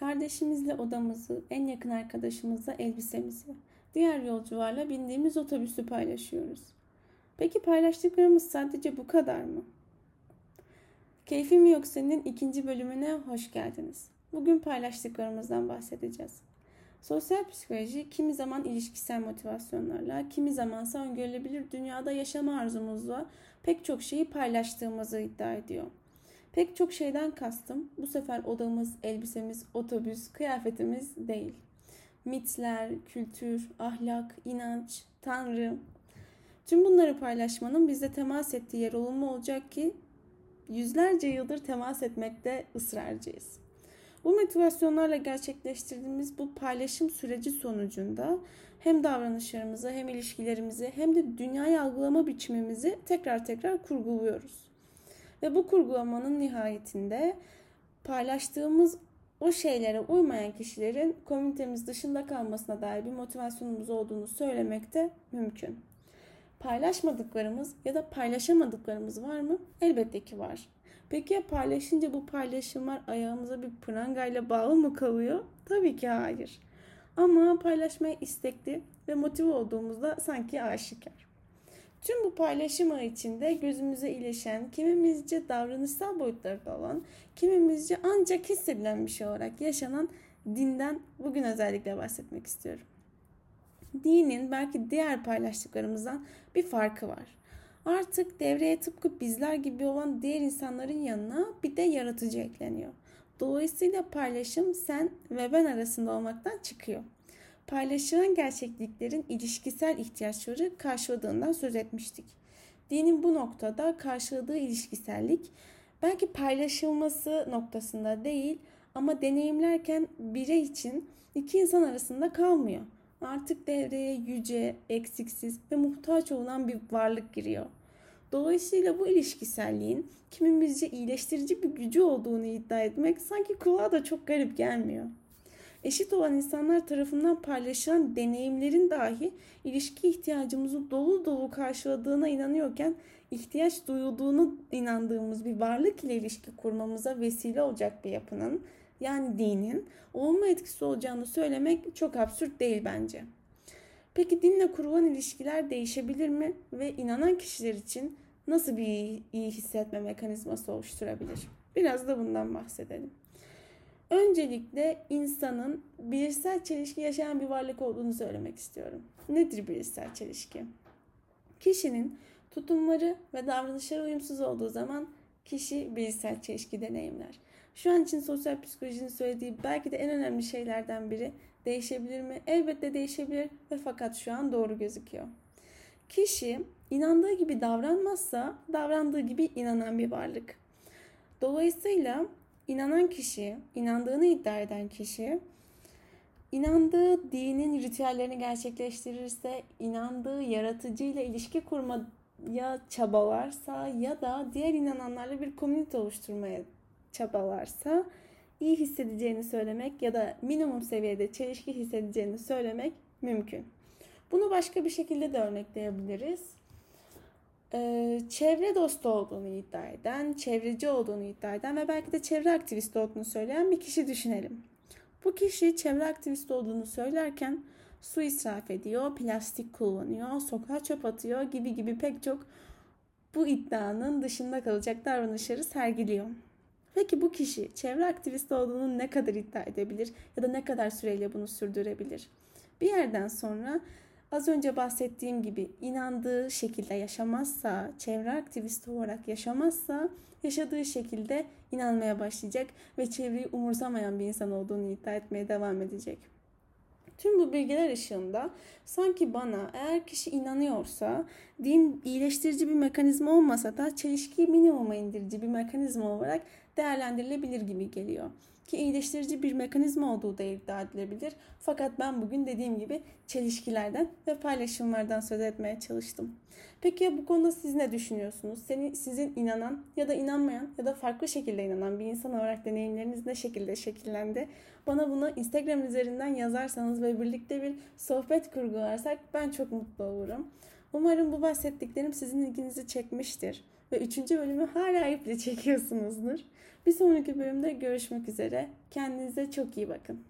Kardeşimizle odamızı, en yakın arkadaşımızla elbisemizi, diğer yolcularla bindiğimiz otobüsü paylaşıyoruz. Peki paylaştıklarımız sadece bu kadar mı? Keyfi mi yok senin ikinci bölümüne hoş geldiniz. Bugün paylaştıklarımızdan bahsedeceğiz. Sosyal psikoloji kimi zaman ilişkisel motivasyonlarla, kimi zamansa öngörülebilir dünyada yaşama arzumuzla pek çok şeyi paylaştığımızı iddia ediyor. Pek çok şeyden kastım bu sefer odamız, elbisemiz, otobüs, kıyafetimiz değil. Mitler, kültür, ahlak, inanç, tanrı. Tüm bunları paylaşmanın bizde temas ettiği yer olumlu olacak ki yüzlerce yıldır temas etmekte ısrarcıyız. Bu motivasyonlarla gerçekleştirdiğimiz bu paylaşım süreci sonucunda hem davranışlarımızı hem ilişkilerimizi hem de dünyayı algılama biçimimizi tekrar tekrar kurguluyoruz. Ve bu kurgulamanın nihayetinde paylaştığımız o şeylere uymayan kişilerin komünitemiz dışında kalmasına dair bir motivasyonumuz olduğunu söylemek de mümkün. Paylaşmadıklarımız ya da paylaşamadıklarımız var mı? Elbette ki var. Peki ya paylaşınca bu paylaşımlar ayağımıza bir prangayla bağlı mı kalıyor? Tabii ki hayır. Ama paylaşmaya istekli ve motive olduğumuzda sanki aşikar. Tüm bu paylaşım içinde gözümüze ilişen, kimimizce davranışsal boyutlarda olan, kimimizce ancak hissedilen bir şey olarak yaşanan dinden bugün özellikle bahsetmek istiyorum. Dinin belki diğer paylaştıklarımızdan bir farkı var. Artık devreye tıpkı bizler gibi olan diğer insanların yanına bir de yaratıcı ekleniyor. Dolayısıyla paylaşım sen ve ben arasında olmaktan çıkıyor. Paylaşılan gerçekliklerin ilişkisel ihtiyaçları karşıladığından söz etmiştik. Dinin bu noktada karşıladığı ilişkisellik belki paylaşılması noktasında değil ama deneyimlerken birey için iki insan arasında kalmıyor artık devreye yüce, eksiksiz ve muhtaç olan bir varlık giriyor. Dolayısıyla bu ilişkiselliğin kimimizce iyileştirici bir gücü olduğunu iddia etmek sanki kulağa da çok garip gelmiyor. Eşit olan insanlar tarafından paylaşılan deneyimlerin dahi ilişki ihtiyacımızı dolu dolu karşıladığına inanıyorken ihtiyaç duyulduğunu inandığımız bir varlık ile ilişki kurmamıza vesile olacak bir yapının yani dinin olma etkisi olacağını söylemek çok absürt değil bence. Peki dinle kurulan ilişkiler değişebilir mi ve inanan kişiler için nasıl bir iyi hissetme mekanizması oluşturabilir? Biraz da bundan bahsedelim. Öncelikle insanın bilişsel çelişki yaşayan bir varlık olduğunu söylemek istiyorum. Nedir bilişsel çelişki? Kişinin tutumları ve davranışları uyumsuz olduğu zaman kişi bilişsel çelişki deneyimler. Şu an için sosyal psikolojinin söylediği belki de en önemli şeylerden biri değişebilir mi? Elbette değişebilir ve fakat şu an doğru gözüküyor. Kişi inandığı gibi davranmazsa davrandığı gibi inanan bir varlık. Dolayısıyla inanan kişi, inandığını iddia eden kişi inandığı dinin ritüellerini gerçekleştirirse, inandığı yaratıcıyla ilişki kurmaya çabalarsa ya da diğer inananlarla bir komünite oluşturmaya çabalarsa iyi hissedeceğini söylemek ya da minimum seviyede çelişki hissedeceğini söylemek mümkün. Bunu başka bir şekilde de örnekleyebiliriz. Ee, çevre dostu olduğunu iddia eden, çevreci olduğunu iddia eden ve belki de çevre aktivisti olduğunu söyleyen bir kişi düşünelim. Bu kişi çevre aktivisti olduğunu söylerken su israf ediyor, plastik kullanıyor, sokağa çöp atıyor gibi gibi pek çok bu iddianın dışında kalacak davranışları sergiliyor. Peki bu kişi çevre aktivisti olduğunu ne kadar iddia edebilir ya da ne kadar süreyle bunu sürdürebilir? Bir yerden sonra az önce bahsettiğim gibi inandığı şekilde yaşamazsa, çevre aktivisti olarak yaşamazsa yaşadığı şekilde inanmaya başlayacak ve çevreyi umursamayan bir insan olduğunu iddia etmeye devam edecek. Tüm bu bilgiler ışığında sanki bana eğer kişi inanıyorsa din iyileştirici bir mekanizma olmasa da çelişkiyi minimuma indirici bir mekanizma olarak değerlendirilebilir gibi geliyor. Ki iyileştirici bir mekanizma olduğu da iddia edilebilir. Fakat ben bugün dediğim gibi çelişkilerden ve paylaşımlardan söz etmeye çalıştım. Peki ya bu konuda siz ne düşünüyorsunuz? Seni, sizin inanan ya da inanmayan ya da farklı şekilde inanan bir insan olarak deneyimleriniz ne şekilde şekillendi? Bana bunu Instagram üzerinden yazarsanız ve birlikte bir sohbet kurgularsak ben çok mutlu olurum. Umarım bu bahsettiklerim sizin ilginizi çekmiştir. ve üçüncü bölümü hala iple çekiyorsunuzdur. Bir sonraki bölümde görüşmek üzere. Kendinize çok iyi bakın.